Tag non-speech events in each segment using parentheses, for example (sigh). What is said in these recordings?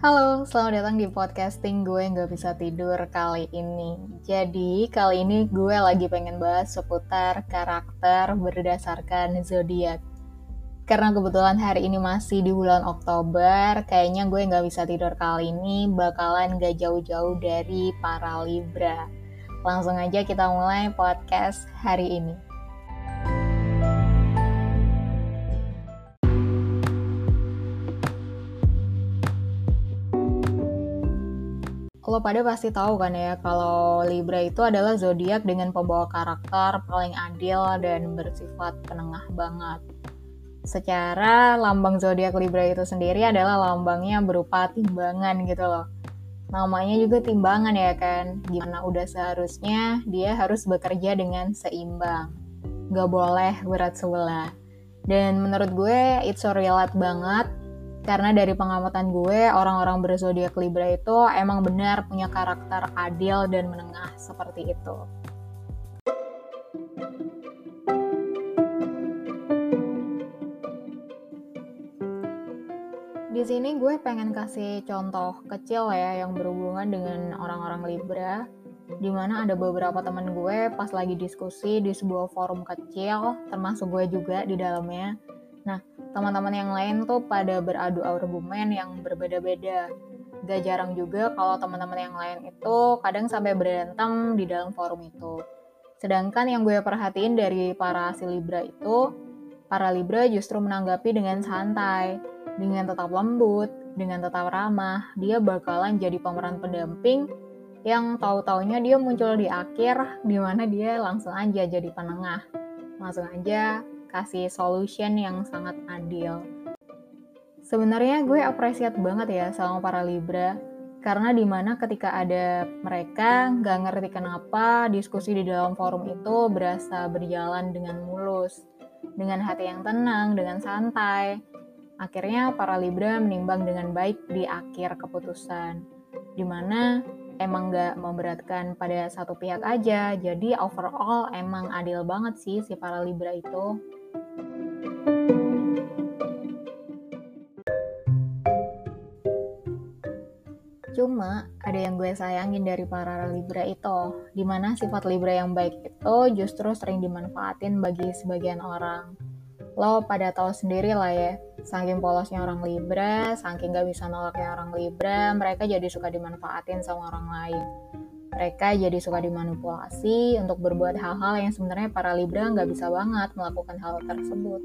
Halo, selamat datang di podcasting gue nggak bisa tidur kali ini. Jadi kali ini gue lagi pengen bahas seputar karakter berdasarkan zodiak. Karena kebetulan hari ini masih di bulan Oktober, kayaknya gue nggak bisa tidur kali ini bakalan gak jauh-jauh dari para Libra. Langsung aja kita mulai podcast hari ini. Lo pada pasti tahu kan ya kalau Libra itu adalah zodiak dengan pembawa karakter paling adil dan bersifat penengah banget. Secara lambang zodiak Libra itu sendiri adalah lambangnya berupa timbangan gitu loh. Namanya juga timbangan ya kan, gimana udah seharusnya dia harus bekerja dengan seimbang. Gak boleh berat sebelah. Dan menurut gue it's so relate banget karena dari pengamatan gue, orang-orang berzodiak Libra itu emang benar punya karakter adil dan menengah seperti itu. Di sini gue pengen kasih contoh kecil ya yang berhubungan dengan orang-orang Libra di mana ada beberapa teman gue pas lagi diskusi di sebuah forum kecil, termasuk gue juga di dalamnya. Teman-teman yang lain tuh pada beradu argumen yang berbeda-beda. Gak jarang juga kalau teman-teman yang lain itu kadang sampai berantem di dalam forum itu. Sedangkan yang gue perhatiin dari para si Libra itu, para Libra justru menanggapi dengan santai, dengan tetap lembut, dengan tetap ramah. Dia bakalan jadi pemeran pendamping yang tahu-taunya dia muncul di akhir, di mana dia langsung aja jadi penengah. Langsung aja kasih solution yang sangat adil. Sebenarnya gue apresiat banget ya sama para Libra, karena di mana ketika ada mereka nggak ngerti kenapa diskusi di dalam forum itu berasa berjalan dengan mulus, dengan hati yang tenang, dengan santai. Akhirnya para Libra menimbang dengan baik di akhir keputusan, di mana emang nggak memberatkan pada satu pihak aja, jadi overall emang adil banget sih si para Libra itu. Cuma ada yang gue sayangin dari para Libra itu, di mana sifat Libra yang baik itu justru sering dimanfaatin bagi sebagian orang. Lo pada tahu sendiri lah ya, saking polosnya orang Libra, saking gak bisa nolaknya orang Libra, mereka jadi suka dimanfaatin sama orang lain. Mereka jadi suka dimanipulasi untuk berbuat hal-hal yang sebenarnya para Libra nggak bisa banget melakukan hal tersebut.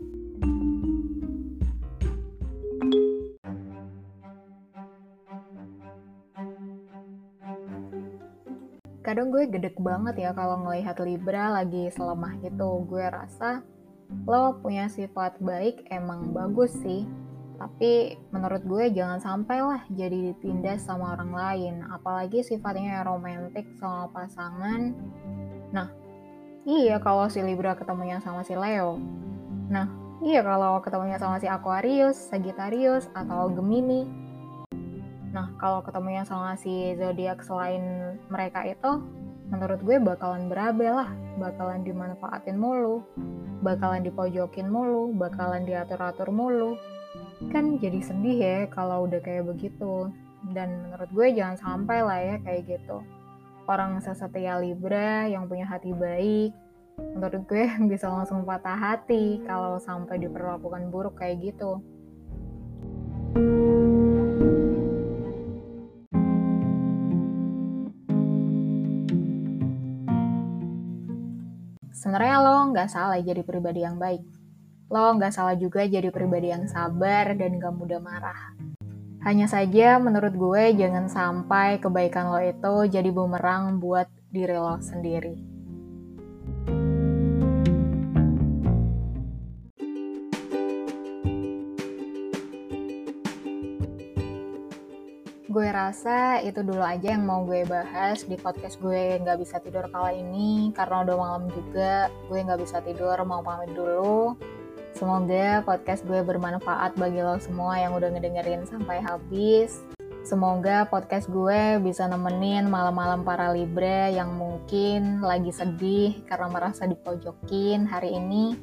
kadang gue gedek banget ya kalau ngelihat Libra lagi selemah itu. Gue rasa lo punya sifat baik emang bagus sih. Tapi menurut gue jangan sampai lah jadi ditindas sama orang lain. Apalagi sifatnya romantis sama pasangan. Nah, iya kalau si Libra ketemunya sama si Leo. Nah, iya kalau ketemunya sama si Aquarius, Sagittarius, atau Gemini Nah, kalau ketemunya sama si zodiak selain mereka itu, menurut gue bakalan berabe lah, bakalan dimanfaatin mulu, bakalan dipojokin mulu, bakalan diatur-atur mulu. Kan jadi sedih ya kalau udah kayak begitu. Dan menurut gue jangan sampai lah ya kayak gitu. Orang sesetia Libra yang punya hati baik, menurut gue (laughs) bisa langsung patah hati kalau sampai diperlakukan buruk kayak gitu. Sebenarnya lo nggak salah jadi pribadi yang baik. Lo nggak salah juga jadi pribadi yang sabar dan gak mudah marah. Hanya saja menurut gue jangan sampai kebaikan lo itu jadi bumerang buat diri lo sendiri. gue rasa itu dulu aja yang mau gue bahas di podcast gue nggak bisa tidur kala ini karena udah malam juga gue nggak bisa tidur mau pamit dulu semoga podcast gue bermanfaat bagi lo semua yang udah ngedengerin sampai habis semoga podcast gue bisa nemenin malam-malam para Libra yang mungkin lagi sedih karena merasa dipojokin hari ini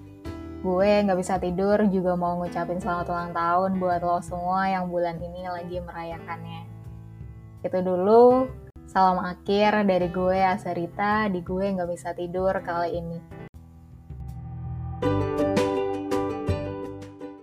gue nggak bisa tidur juga mau ngucapin selamat ulang tahun buat lo semua yang bulan ini lagi merayakannya. Itu dulu, salam akhir dari gue Asarita di gue nggak bisa tidur kali ini.